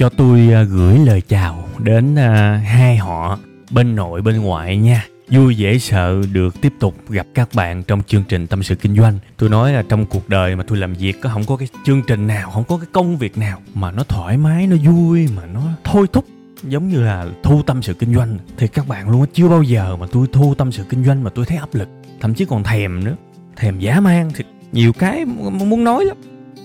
cho tôi à, gửi lời chào đến à, hai họ bên nội bên ngoại nha. Vui dễ sợ được tiếp tục gặp các bạn trong chương trình Tâm sự Kinh doanh. Tôi nói là trong cuộc đời mà tôi làm việc có không có cái chương trình nào, không có cái công việc nào mà nó thoải mái, nó vui mà nó thôi thúc giống như là thu tâm sự kinh doanh thì các bạn luôn á chưa bao giờ mà tôi thu tâm sự kinh doanh mà tôi thấy áp lực thậm chí còn thèm nữa thèm giá man thì nhiều cái muốn nói lắm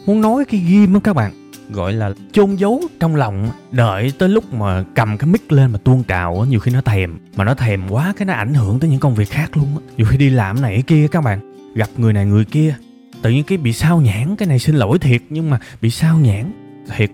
muốn nói cái ghim đó các bạn gọi là chôn giấu trong lòng, đợi tới lúc mà cầm cái mic lên mà tuôn trào nhiều khi nó thèm, mà nó thèm quá cái nó ảnh hưởng tới những công việc khác luôn nhiều khi đi làm này kia các bạn, gặp người này người kia, tự nhiên cái bị sao nhãn cái này xin lỗi thiệt nhưng mà bị sao nhãn thiệt,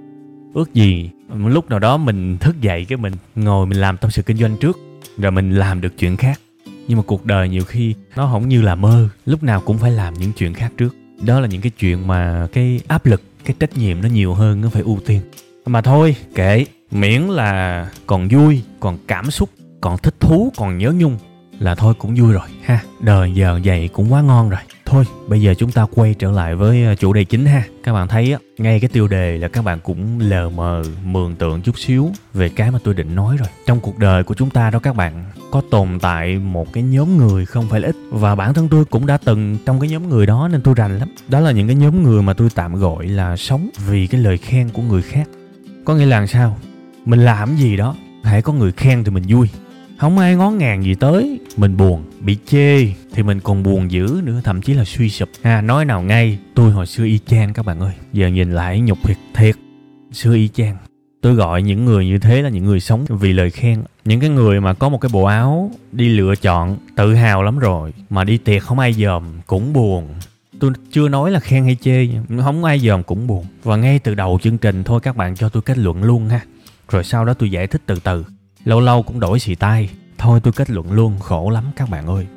ước gì một lúc nào đó mình thức dậy cái mình ngồi mình làm tâm sự kinh doanh trước, rồi mình làm được chuyện khác. Nhưng mà cuộc đời nhiều khi nó không như là mơ, lúc nào cũng phải làm những chuyện khác trước. Đó là những cái chuyện mà cái áp lực cái trách nhiệm nó nhiều hơn, nó phải ưu tiên. Mà thôi, kệ. Miễn là còn vui, còn cảm xúc, còn thích thú, còn nhớ nhung là thôi cũng vui rồi, ha. Đời giờ vậy cũng quá ngon rồi thôi, bây giờ chúng ta quay trở lại với à, chủ đề chính ha. Các bạn thấy á, ngay cái tiêu đề là các bạn cũng lờ mờ, mường tượng chút xíu về cái mà tôi định nói rồi. Trong cuộc đời của chúng ta đó các bạn, có tồn tại một cái nhóm người không phải là ít. Và bản thân tôi cũng đã từng trong cái nhóm người đó nên tôi rành lắm. Đó là những cái nhóm người mà tôi tạm gọi là sống vì cái lời khen của người khác. Có nghĩa là sao? Mình làm gì đó, hãy có người khen thì mình vui không ai ngó ngàng gì tới. Mình buồn, bị chê, thì mình còn buồn dữ nữa, thậm chí là suy sụp. À nói nào ngay, tôi hồi xưa y chang các bạn ơi. Giờ nhìn lại nhục thiệt thiệt. Xưa y chang. Tôi gọi những người như thế là những người sống vì lời khen. Những cái người mà có một cái bộ áo đi lựa chọn, tự hào lắm rồi, mà đi tiệc không ai dòm, cũng buồn. Tôi chưa nói là khen hay chê, không ai dòm cũng buồn. Và ngay từ đầu chương trình thôi các bạn, cho tôi kết luận luôn ha. Rồi sau đó tôi giải thích từ từ lâu lâu cũng đổi xì tay. Thôi tôi kết luận luôn, khổ lắm các bạn ơi.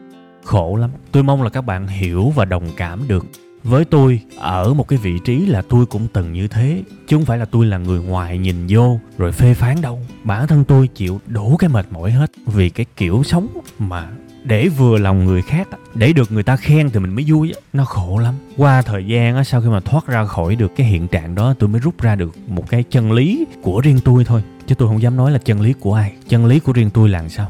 Khổ lắm. Tôi mong là các bạn hiểu và đồng cảm được. Với tôi, ở một cái vị trí là tôi cũng từng như thế, chứ không phải là tôi là người ngoài nhìn vô rồi phê phán đâu. Bản thân tôi chịu đủ cái mệt mỏi hết vì cái kiểu sống mà để vừa lòng người khác để được người ta khen thì mình mới vui nó khổ lắm. Qua thời gian sau khi mà thoát ra khỏi được cái hiện trạng đó, tôi mới rút ra được một cái chân lý của riêng tôi thôi chứ tôi không dám nói là chân lý của ai. Chân lý của riêng tôi là làm sao?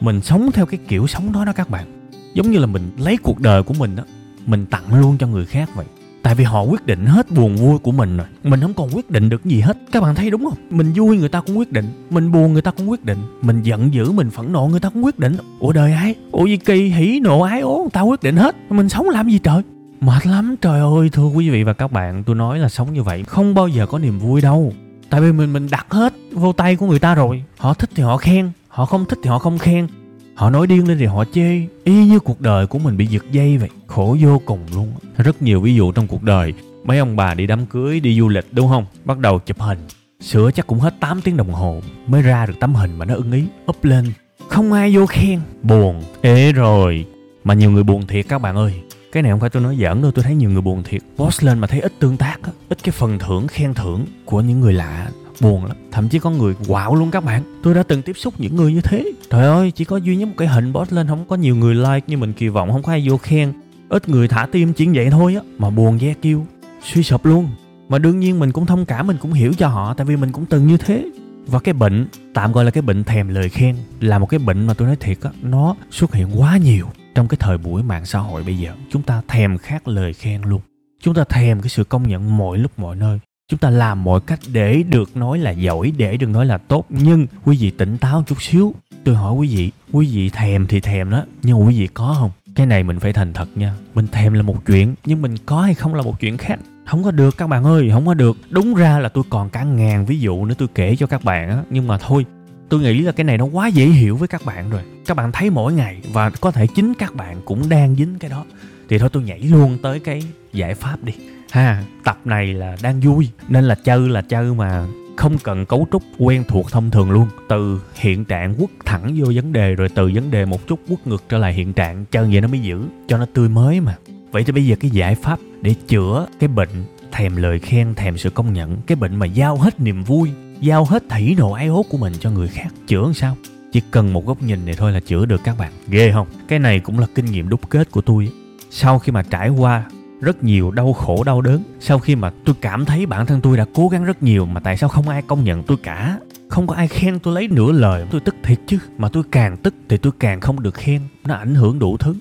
Mình sống theo cái kiểu sống đó đó các bạn. Giống như là mình lấy cuộc đời của mình đó mình tặng luôn cho người khác vậy. Tại vì họ quyết định hết buồn vui của mình rồi. Mình không còn quyết định được gì hết. Các bạn thấy đúng không? Mình vui người ta cũng quyết định. Mình buồn người ta cũng quyết định. Mình giận dữ, mình phẫn nộ người ta cũng quyết định. Ủa đời ai? Ủa gì kỳ hỉ nộ ái ố người ta quyết định hết. Mình sống làm gì trời? Mệt lắm. Trời ơi, thưa quý vị và các bạn, tôi nói là sống như vậy không bao giờ có niềm vui đâu tại vì mình mình đặt hết vô tay của người ta rồi. Họ thích thì họ khen, họ không thích thì họ không khen. Họ nói điên lên thì họ chê. Y như cuộc đời của mình bị giật dây vậy. Khổ vô cùng luôn rất nhiều ví dụ trong cuộc đời. Mấy ông bà đi đám cưới, đi du lịch, đúng không? Bắt đầu chụp hình. Sửa chắc cũng hết 8 tiếng đồng hồ mới ra được tấm hình mà nó ưng ý, up lên. Không ai vô khen. Buồn. Ế rồi. Mà nhiều người buồn thiệt các bạn ơi cái này không phải tôi nói giỡn đâu, tôi thấy nhiều người buồn thiệt. Post lên mà thấy ít tương tác á, ít cái phần thưởng, khen thưởng của những người lạ, buồn lắm. Thậm chí có người quạo luôn các bạn. Tôi đã từng tiếp xúc những người như thế. Trời ơi, chỉ có duy nhất một cái hình post lên, không có nhiều người like như mình kỳ vọng, không có ai vô khen. Ít người thả tim chuyện vậy thôi á, mà buồn ve kêu, suy sụp luôn. Mà đương nhiên mình cũng thông cảm, mình cũng hiểu cho họ, tại vì mình cũng từng như thế. Và cái bệnh, tạm gọi là cái bệnh thèm lời khen, là một cái bệnh mà tôi nói thiệt á, nó xuất hiện quá nhiều trong cái thời buổi mạng xã hội bây giờ, chúng ta thèm khát lời khen luôn. Chúng ta thèm cái sự công nhận mọi lúc mọi nơi. Chúng ta làm mọi cách để được nói là giỏi, để được nói là tốt. Nhưng quý vị tỉnh táo chút xíu. Tôi hỏi quý vị quý vị thèm thì thèm đó, nhưng quý vị có không? Cái này mình phải thành thật nha. Mình thèm là một chuyện, nhưng mình có hay không là một chuyện khác. Không có được các bạn ơi, không có được. Đúng ra là tôi còn cả ngàn ví dụ nữa tôi kể cho các bạn á, nhưng mà thôi tôi nghĩ là cái này nó quá dễ hiểu với các bạn rồi. Các bạn thấy mỗi ngày và có thể chính các bạn cũng đang dính cái đó. Thì thôi tôi nhảy luôn tới cái giải pháp đi. Ha, tập này là đang vui, nên là chơi là chơi mà không cần cấu trúc quen thuộc thông thường luôn. Từ hiện trạng quất thẳng vô vấn đề, rồi từ vấn đề một chút quất ngược trở lại hiện trạng, chơi vậy nó mới giữ, cho nó tươi mới mà. Vậy thì bây giờ cái giải pháp để chữa cái bệnh, thèm lời khen, thèm sự công nhận, cái bệnh mà giao hết niềm vui giao hết thảy nộ ái ố của mình cho người khác, chữa làm sao? Chỉ cần một góc nhìn này thôi là chữa được các bạn. Ghê không? Cái này cũng là kinh nghiệm đúc kết của tôi sau khi mà trải qua rất nhiều đau khổ, đau đớn, sau khi mà tôi cảm thấy bản thân tôi đã cố gắng rất nhiều mà tại sao không ai công nhận tôi cả? Không có ai khen tôi lấy nửa lời tôi tức thiệt chứ. Mà tôi càng tức thì tôi càng không được khen. Nó ảnh hưởng đủ thứ.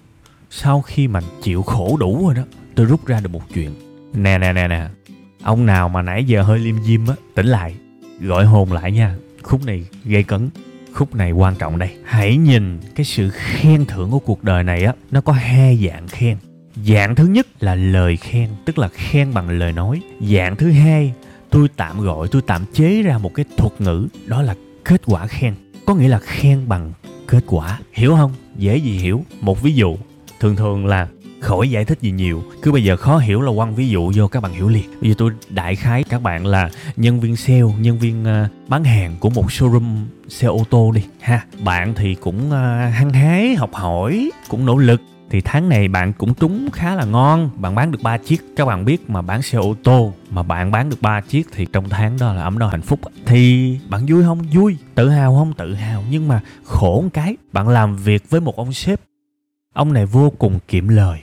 Sau khi mà chịu khổ đủ rồi đó, tôi rút ra được một chuyện. Nè nè nè nè. Ông nào mà nãy giờ hơi liêm diêm á, tỉnh lại gọi hồn lại nha. Khúc này gây cấn, khúc này quan trọng đây. Hãy nhìn cái sự khen thưởng của cuộc đời này á, nó có hai dạng khen. Dạng thứ nhất là lời khen, tức là khen bằng lời nói. Dạng thứ hai, tôi tạm gọi, tôi tạm chế ra một cái thuật ngữ, đó là kết quả khen. Có nghĩa là khen bằng kết quả. Hiểu không? Dễ gì hiểu. Một ví dụ, thường thường là khỏi giải thích gì nhiều. Cứ bây giờ khó hiểu là quăng ví dụ vô các bạn hiểu liền. Bây giờ tôi đại khái các bạn là nhân viên sale nhân viên uh, bán hàng của một showroom xe ô tô đi ha. Bạn thì cũng uh, hăng hái học hỏi cũng nỗ lực. Thì tháng này bạn cũng trúng khá là ngon. Bạn bán được 3 chiếc. Các bạn biết mà bán xe ô tô mà bạn bán được 3 chiếc thì trong tháng đó là ấm no hạnh phúc. Thì bạn vui không? Vui. Tự hào không? Tự hào. Nhưng mà khổ một cái bạn làm việc với một ông sếp. Ông này vô cùng kiệm lời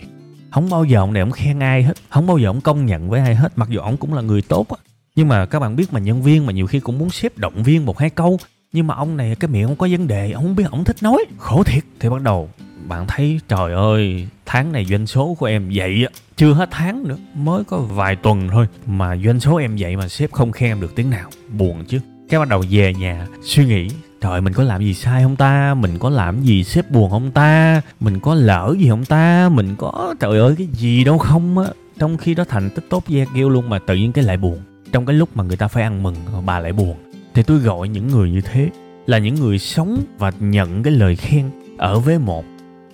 không bao giờ ông này ông khen ai hết. Không bao giờ ông công nhận với ai hết. Mặc dù ông cũng là người tốt á. Nhưng mà các bạn biết mà, nhân viên mà nhiều khi cũng muốn xếp động viên một hai câu. Nhưng mà ông này, cái miệng ông có vấn đề, ông không biết, ông thích nói. Khổ thiệt. Thì bắt đầu, bạn thấy, trời ơi, tháng này doanh số của em vậy á. Chưa hết tháng nữa, mới có vài tuần thôi mà doanh số em vậy mà sếp không khen em được tiếng nào. Buồn chứ. Cái bắt đầu về nhà, suy nghĩ trời, mình có làm gì sai không ta? Mình có làm gì xếp buồn không ta? Mình có lỡ gì không ta? Mình có, trời ơi, cái gì đâu không á. Trong khi đó thành tích tốt ve kêu luôn mà tự nhiên cái lại buồn. Trong cái lúc mà người ta phải ăn mừng bà lại buồn, thì tôi gọi những người như thế, là những người sống và nhận cái lời khen ở với một.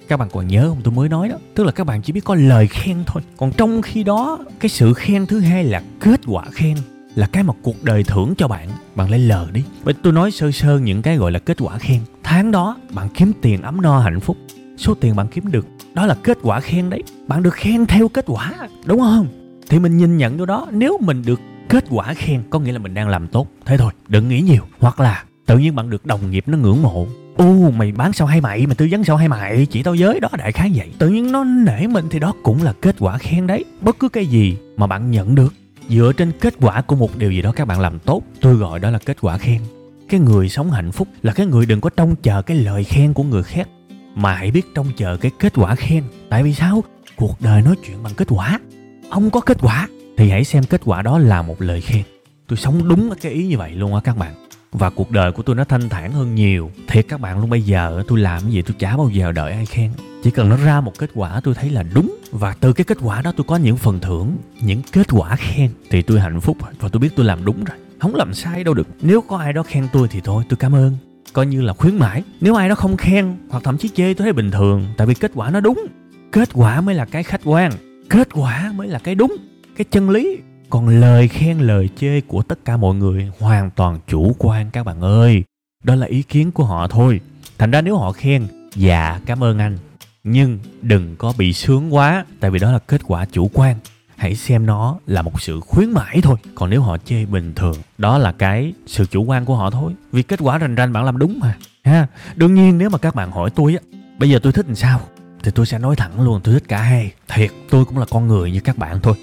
Các bạn còn nhớ không? Tôi mới nói đó. Tức là các bạn chỉ biết có lời khen thôi. Còn trong khi đó, cái sự khen thứ hai là kết quả khen là cái mà cuộc đời thưởng cho bạn bạn lấy lờ đi. Vậy tôi nói sơ sơ những cái gọi là kết quả khen. Tháng đó, bạn kiếm tiền ấm no hạnh phúc. Số tiền bạn kiếm được, đó là kết quả khen đấy. Bạn được khen theo kết quả, đúng không? Thì mình nhìn nhận vô đó, nếu mình được kết quả khen, có nghĩa là mình đang làm tốt. Thế thôi, đừng nghĩ nhiều. Hoặc là, tự nhiên bạn được đồng nghiệp nó ngưỡng mộ. Ô mày bán sao hay mày mày tư vấn sao hay mày, chỉ tao giới đó, đại khái vậy. Tự nhiên nó nể mình thì đó cũng là kết quả khen đấy. Bất cứ cái gì mà bạn nhận được dựa trên kết quả của một điều gì đó các bạn làm tốt, tôi gọi đó là kết quả khen. Cái người sống hạnh phúc là cái người đừng có trông chờ cái lời khen của người khác, mà hãy biết trông chờ cái kết quả khen. Tại vì sao? Cuộc đời nói chuyện bằng kết quả, không có kết quả thì hãy xem kết quả đó là một lời khen. Tôi sống đúng cái ý như vậy luôn á các bạn. Và cuộc đời của tôi nó thanh thản hơn nhiều. Thiệt các bạn luôn bây giờ tôi làm cái gì tôi chả bao giờ đợi ai khen. Chỉ cần nó ra một kết quả tôi thấy là đúng và từ cái kết quả đó tôi có những phần thưởng, những kết quả khen. Thì tôi hạnh phúc và tôi biết tôi làm đúng rồi. Không làm sai đâu được. Nếu có ai đó khen tôi thì thôi, tôi cảm ơn. Coi như là khuyến mãi. Nếu ai đó không khen, hoặc thậm chí chê tôi thấy bình thường, tại vì kết quả nó đúng. Kết quả mới là cái khách quan. Kết quả mới là cái đúng. Cái chân lý. Còn lời khen, lời chê của tất cả mọi người hoàn toàn chủ quan các bạn ơi. Đó là ý kiến của họ thôi. Thành ra nếu họ khen dạ cảm ơn anh nhưng đừng có bị sướng quá, tại vì đó là kết quả chủ quan. Hãy xem nó là một sự khuyến mãi thôi. Còn nếu họ chê bình thường, đó là cái sự chủ quan của họ thôi. Vì kết quả rành rành bạn làm đúng mà, ha. Đương nhiên nếu mà các bạn hỏi tôi á, bây giờ tôi thích làm sao? Thì tôi sẽ nói thẳng luôn, tôi thích cả hai. Thiệt, tôi cũng là con người như các bạn thôi.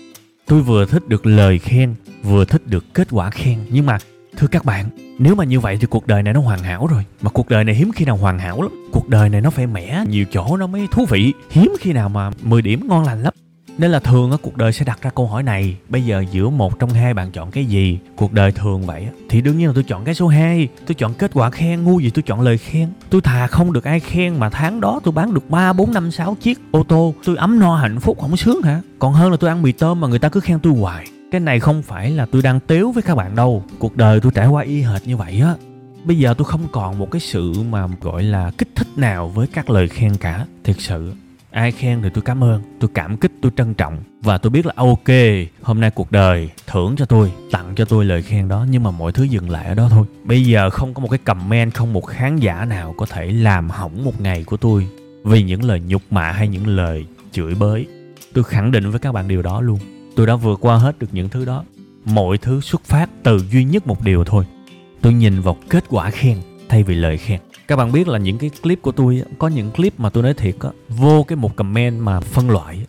Tôi vừa thích được lời khen, vừa thích được kết quả khen. Nhưng mà thưa các bạn, nếu mà như vậy thì cuộc đời này nó hoàn hảo rồi. Mà cuộc đời này hiếm khi nào hoàn hảo lắm. Cuộc đời này nó phải mẻ, nhiều chỗ nó mới thú vị. Hiếm khi nào mà 10 điểm ngon lành lắm. Nên là thường á, cuộc đời sẽ đặt ra câu hỏi này. Bây giờ giữa một trong hai bạn chọn cái gì? Cuộc đời thường vậy á, thì đương nhiên là tôi chọn cái số 2 tôi chọn kết quả khen ngu gì tôi chọn lời khen. Tôi thà không được ai khen mà tháng đó tôi bán được ba, bốn, năm, sáu chiếc ô tô. Tôi ấm no hạnh phúc không sướng hả? Còn hơn là tôi ăn mì tôm mà người ta cứ khen tôi hoài cái này không phải là tôi đang tếu với các bạn đâu. Cuộc đời tôi trải qua y hệt như vậy á. Bây giờ tôi không còn một cái sự mà gọi là kích thích nào với các lời khen cả, thiệt sự. Ai khen thì tôi cảm ơn, tôi cảm kích, tôi trân trọng. Và tôi biết là ok, hôm nay cuộc đời thưởng cho tôi, tặng cho tôi lời khen đó, nhưng mà mọi thứ dừng lại ở đó thôi. Bây giờ không có một cái comment, không một khán giả nào có thể làm hỏng một ngày của tôi vì những lời nhục mạ hay những lời chửi bới. Tôi khẳng định với các bạn điều đó luôn tôi đã vượt qua hết được những thứ đó. Mọi thứ xuất phát từ duy nhất một điều thôi. Tôi nhìn vào kết quả khen thay vì lời khen. Các bạn biết là những cái clip của tôi có những clip mà tôi nói thiệt á, vô cái một comment mà phân loại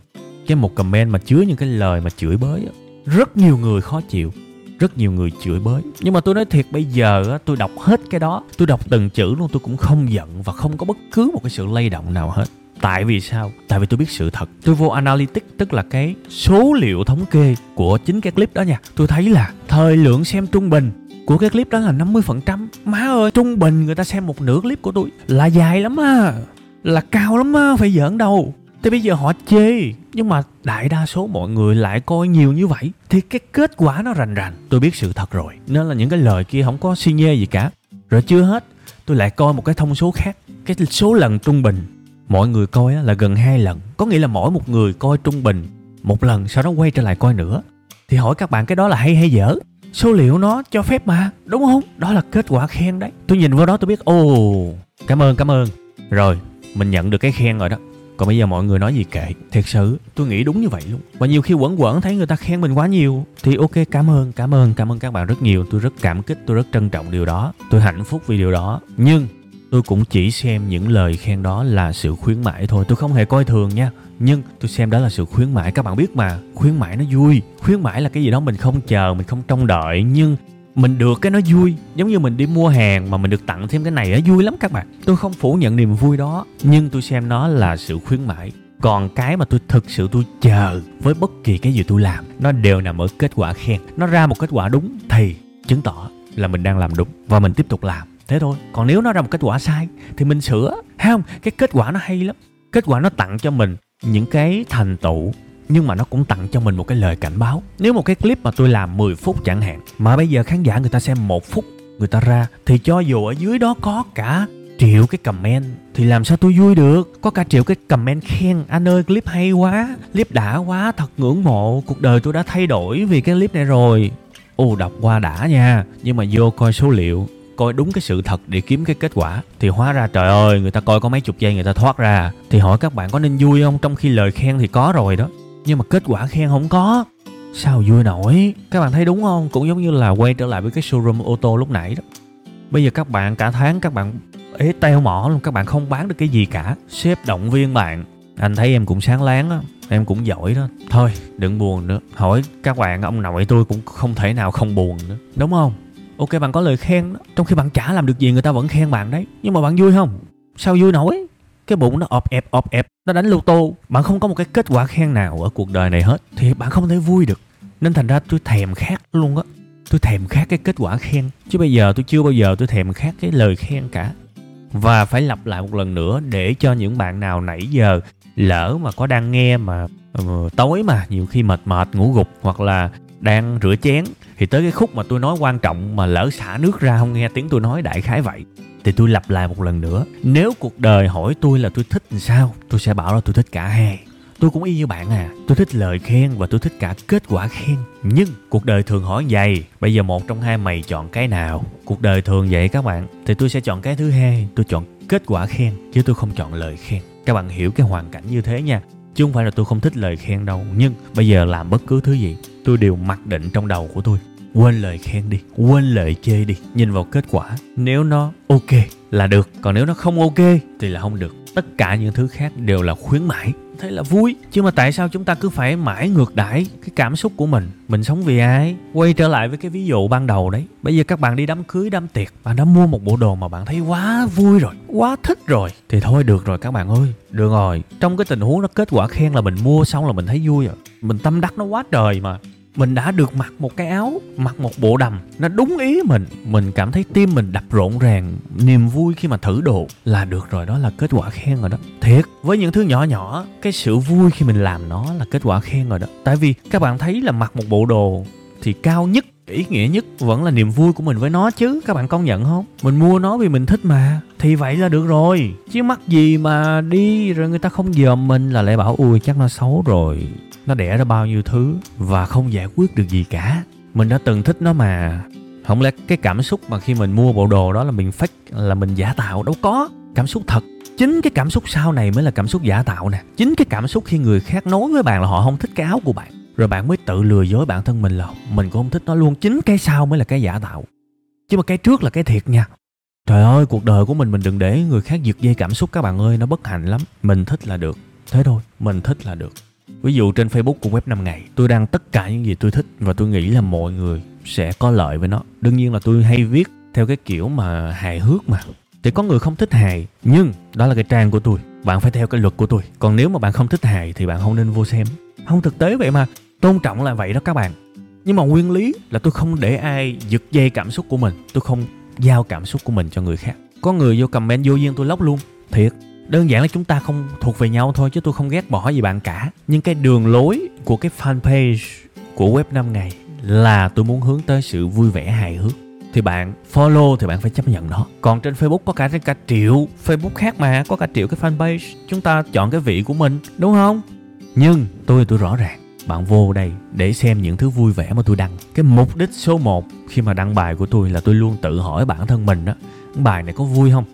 cái một comment mà chứa những cái lời mà chửi bới rất nhiều người khó chịu, rất nhiều người chửi bới. Nhưng mà tôi nói thiệt, bây giờ á, tôi đọc hết cái đó, tôi đọc từng chữ luôn, tôi cũng không giận và không có bất cứ một cái sự lay động nào hết tại vì sao? Tại vì tôi biết sự thật. Tôi vô analytics, tức là cái số liệu thống kê của chính cái clip đó nha. Tôi thấy là thời lượng xem trung bình của cái clip đó là 50% Má ơi, trung bình người ta xem một nửa clip của tôi Là dài lắm á, Là cao lắm á, phải giỡn đâu. Thế bây giờ họ chê, Nhưng mà đại đa số mọi người lại coi nhiều như vậy. Thì cái kết quả nó rành rành. Tôi biết sự thật rồi. Nên là những cái lời kia không có suy nhê gì cả. Rồi chưa hết, Tôi lại coi một cái thông số khác. Cái số lần trung bình Mọi người coi là gần hai lần. Có nghĩa là mỗi một người coi trung bình Một lần, sau đó quay trở lại coi nữa. Thì hỏi các bạn cái đó là hay hay dở? Số liệu nó cho phép mà, đúng không? Đó là kết quả khen đấy. Tôi nhìn vào đó tôi biết, ồ, cảm ơn cảm ơn. Rồi, mình nhận được cái khen rồi đó. Còn bây giờ mọi người nói gì kệ? Thật sự, tôi nghĩ đúng như vậy luôn. Và nhiều khi quẩn quẩn thấy người ta khen mình quá nhiều, Thì ok, cảm ơn cảm ơn cảm ơn các bạn rất nhiều. Tôi rất cảm kích, tôi rất trân trọng điều đó. Tôi hạnh phúc vì điều đó. Nhưng tôi cũng chỉ xem những lời khen đó là sự khuyến mãi thôi. Tôi không hề coi thường nha. Nhưng tôi xem đó là sự khuyến mãi. Các bạn biết mà, khuyến mãi nó vui. Khuyến mãi là cái gì đó mình không chờ, mình không trông đợi. Nhưng mình được cái nó vui. Giống như mình đi mua hàng mà mình được tặng thêm cái này nó vui lắm các bạn. Tôi không phủ nhận niềm vui đó, nhưng tôi xem nó là sự khuyến mãi. Còn cái mà tôi thực sự tôi chờ với bất kỳ cái gì tôi làm, nó đều nằm ở kết quả khen. Nó ra một kết quả đúng thì chứng tỏ là mình đang làm đúng và mình tiếp tục làm thế thôi, còn nếu nó ra một kết quả sai thì mình sửa hay không? Cái kết quả nó hay lắm. Kết quả nó tặng cho mình những cái thành tựu, nhưng mà nó cũng tặng cho mình một cái lời cảnh báo. Nếu một cái clip mà tôi làm 10 phút chẳng hạn, mà bây giờ khán giả người ta xem một phút người ta ra, thì cho dù ở dưới đó có cả triệu cái comment thì làm sao tôi vui được? Có cả triệu cái comment khen, anh ơi, clip hay quá, clip đã quá, thật ngưỡng mộ, cuộc đời tôi đã thay đổi vì cái clip này rồi. Ồ, đọc qua đã nha, nhưng mà vô coi số liệu coi đúng cái sự thật để kiếm cái kết quả. Thì hóa ra, trời ơi, người ta coi có mấy chục giây người ta thoát ra. Thì hỏi các bạn có nên vui không? Trong khi lời khen thì có rồi đó. Nhưng mà kết quả khen không có. Sao vui nổi? Các bạn thấy đúng không? Cũng giống như là quay trở lại với cái showroom ô tô lúc nãy đó. Bây giờ các bạn, cả tháng các bạn ế teo mỏ luôn. Các bạn không bán được cái gì cả. Sếp động viên bạn. Anh thấy em cũng sáng láng á. Em cũng giỏi đó. Thôi, đừng buồn nữa. Hỏi các bạn, ông nội tôi cũng không thể nào không buồn nữa. Đúng không? Ok bạn có lời khen đó. Trong khi bạn chả làm được gì người ta vẫn khen bạn đấy. Nhưng mà bạn vui không? Sao vui nổi? Cái bụng nó ọp ẹp ọp ẹp. Nó đánh lô tô. Bạn không có một cái kết quả khen nào ở cuộc đời này hết. Thì bạn không thể vui được. Nên thành ra tôi thèm khát luôn á. Tôi thèm khát cái kết quả khen. Chứ bây giờ tôi chưa bao giờ tôi thèm khát cái lời khen cả. Và phải lặp lại một lần nữa để cho những bạn nào nãy giờ lỡ mà có đang nghe mà uh, tối mà nhiều khi mệt mệt ngủ gục hoặc là đang rửa chén. Thì tới cái khúc mà tôi nói quan trọng mà lỡ xả nước ra không nghe tiếng tôi nói đại khái vậy, thì tôi lặp lại một lần nữa. Nếu cuộc đời hỏi tôi là tôi thích làm sao, tôi sẽ bảo là tôi thích cả hai. Tôi cũng y như bạn à tôi thích lời khen và tôi thích cả kết quả khen. Nhưng cuộc đời thường hỏi vậy, bây giờ một trong hai mày chọn cái nào? Cuộc đời thường vậy các bạn, thì tôi sẽ chọn cái thứ hai, tôi chọn kết quả khen chứ tôi không chọn lời khen. Các bạn hiểu cái hoàn cảnh như thế nha chứ không phải là tôi không thích lời khen đâu. Nhưng bây giờ làm bất cứ thứ gì, tôi đều mặc định trong đầu của tôi. Quên lời khen đi, quên lời chê đi. Nhìn vào kết quả, nếu nó ok là được. Còn nếu nó không ok thì là không được. Tất cả những thứ khác đều là khuyến mãi thế là vui. Chứ mà tại sao chúng ta cứ phải mãi ngược đãi cái cảm xúc của mình? Mình sống vì ai? Quay trở lại với cái ví dụ ban đầu đấy. Bây giờ các bạn đi đám cưới, đám tiệc, bạn đã mua một bộ đồ mà bạn thấy quá vui rồi, quá thích rồi. Thì thôi được rồi các bạn ơi. Được rồi. Trong cái tình huống đó, kết quả khen là mình mua xong là mình thấy vui rồi. Mình tâm đắc nó quá trời mà mình đã được mặc một cái áo, mặc một bộ đầm. Nó đúng ý mình. Mình cảm thấy tim mình đập rộn ràng. Niềm vui khi mà thử đồ là được rồi, đó là kết quả khen rồi đó. Thiệt, với những thứ nhỏ nhỏ, cái sự vui khi mình làm nó là kết quả khen rồi đó. Tại vì các bạn thấy là mặc một bộ đồ thì cao nhất ý nghĩa nhất vẫn là niềm vui của mình với nó chứ, các bạn công nhận không? Mình mua nó vì mình thích mà. Thì vậy là được rồi. Chứ mắc gì mà đi, rồi người ta không dòm mình là lại bảo, ui, chắc nó xấu rồi. Nó đẻ ra bao nhiêu thứ và không giải quyết được gì cả. Mình đã từng thích nó mà. Không lẽ cái cảm xúc mà khi mình mua bộ đồ đó là mình fake, là mình giả tạo? Đâu có. Cảm xúc thật. Chính cái cảm xúc sau này mới là cảm xúc giả tạo nè. Chính cái cảm xúc khi người khác nói với bạn là họ không thích cái áo của bạn rồi bạn mới tự lừa dối bản thân mình là mình cũng không thích nó luôn. Chính cái sau mới là cái giả tạo. Chứ mà cái trước là cái thiệt nha. Trời ơi, cuộc đời của mình mình đừng để người khác giật dây cảm xúc các bạn ơi. Nó bất hạnh lắm. Mình thích là được. Thế thôi, mình thích là được. Ví dụ trên facebook của web 5 ngày, tôi đăng tất cả những gì tôi thích và tôi nghĩ là mọi người sẽ có lợi với nó. Đương nhiên là tôi hay viết theo cái kiểu mà hài hước mà. Thì có người không thích hài, nhưng đó là cái trang của tôi. Bạn phải theo cái luật của tôi. Còn nếu mà bạn không thích hài thì bạn không nên vô xem. Không thực tế vậy mà tôn trọng là vậy đó các bạn. Nhưng mà nguyên lý là tôi không để ai giật dây cảm xúc của mình, tôi không giao cảm xúc của mình cho người khác. Có người vô comment vô duyên tôi lóc luôn. Thiệt, đơn giản là chúng ta không thuộc về nhau thôi chứ tôi không ghét bỏ gì bạn cả. Nhưng cái đường lối của cái fanpage của web 5 ngày là tôi muốn hướng tới sự vui vẻ hài hước. Thì bạn follow thì bạn phải chấp nhận nó. Còn trên facebook có cả cả triệu facebook khác mà, có cả triệu cái fanpage. Chúng ta chọn cái vị của mình, đúng không? Nhưng tôi tôi rõ ràng bạn vô đây để xem những thứ vui vẻ mà tôi đăng. Cái mục đích số 1 khi mà đăng bài của tôi là tôi luôn tự hỏi bản thân mình đó bài này có vui không?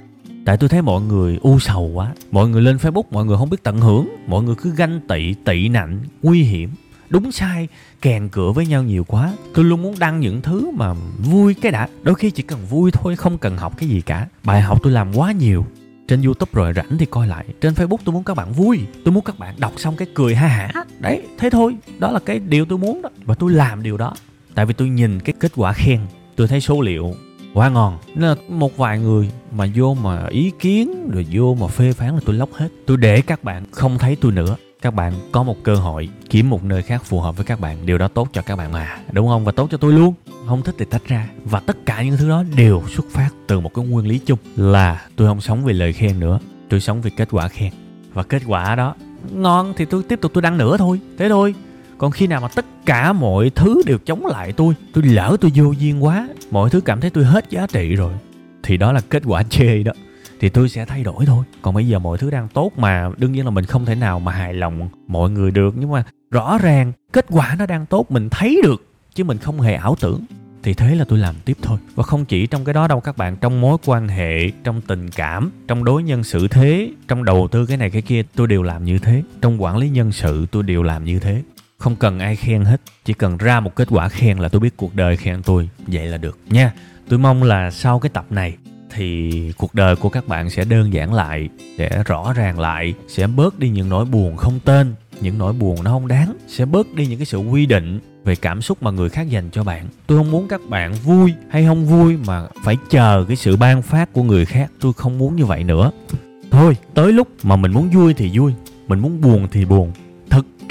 Tại tôi thấy mọi người u sầu quá. Mọi người lên facebook, mọi người không biết tận hưởng. Mọi người cứ ganh tị tị nạnh, nguy hiểm. Đúng sai, kèn cửa với nhau nhiều quá. Tôi luôn muốn đăng những thứ mà vui cái đã. Đôi khi chỉ cần vui thôi, không cần học cái gì cả. Bài học tôi làm quá nhiều trên youtube rồi rảnh thì coi lại. Trên facebook tôi muốn các bạn vui. Tôi muốn các bạn đọc xong cái cười ha hả. Đấy thế thôi. Đó là cái điều tôi muốn đó. Và tôi làm điều đó. Tại vì tôi nhìn cái kết quả khen tôi thấy số liệu quá ngon. Nên là một vài người mà vô mà ý kiến rồi vô mà phê phán là tôi lóc hết. Tôi để các bạn không thấy tôi nữa các bạn có một cơ hội kiếm một nơi khác phù hợp với các bạn. Điều đó tốt cho các bạn mà, đúng không? Và tốt cho tôi luôn. Không thích thì tách ra. Và tất cả những thứ đó đều xuất phát từ một cái nguyên lý chung là tôi không sống vì lời khen nữa. Tôi sống vì kết quả khen. Và kết quả đó, ngon thì tôi tiếp tục tôi đăng nữa thôi. Thế thôi. Còn khi nào mà tất cả mọi thứ đều chống lại tôi tôi lỡ tôi vô duyên quá, mọi thứ cảm thấy tôi hết giá trị rồi, thì đó là kết quả chê đó thì tôi sẽ thay đổi thôi. Còn bây giờ mọi thứ đang tốt mà, đương nhiên là mình không thể nào mà hài lòng mọi người được. Nhưng mà rõ ràng, kết quả nó đang tốt, mình thấy được, chứ mình không hề ảo tưởng. Thì thế là tôi làm tiếp thôi. Và không chỉ trong cái đó đâu, các bạn, trong mối quan hệ, trong tình cảm, trong đối nhân xử thế, trong đầu tư cái này cái kia, tôi đều làm như thế. Trong quản lý nhân sự, tôi đều làm như thế. Không cần ai khen hết, chỉ cần ra một kết quả khen là tôi biết cuộc đời khen tôi, vậy là được nha. Tôi mong là sau cái tập này thì cuộc đời của các bạn sẽ đơn giản lại sẽ rõ ràng lại, sẽ bớt đi những nỗi buồn không tên, những nỗi buồn nó không đáng, sẽ bớt đi những cái sự quy định về cảm xúc mà người khác dành cho bạn. Tôi không muốn các bạn vui hay không vui mà phải chờ cái sự ban phát của người khác. Tôi không muốn như vậy nữa. Thôi, tới lúc mà mình muốn vui thì vui, mình muốn buồn thì buồn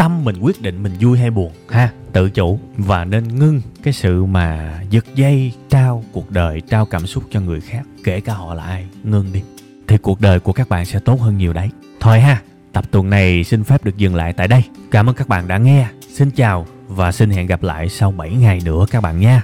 tâm mình quyết định mình vui hay buồn. Ha. Tự chủ và nên ngưng cái sự mà giật dây trao cuộc đời trao cảm xúc cho người khác kể cả họ là ai ngưng đi. Thì cuộc đời của các bạn sẽ tốt hơn nhiều đấy. Thôi ha tập tuần này xin phép được dừng lại tại đây. Cảm ơn các bạn đã nghe. Xin chào và xin hẹn gặp lại sau 7 ngày nữa các bạn nha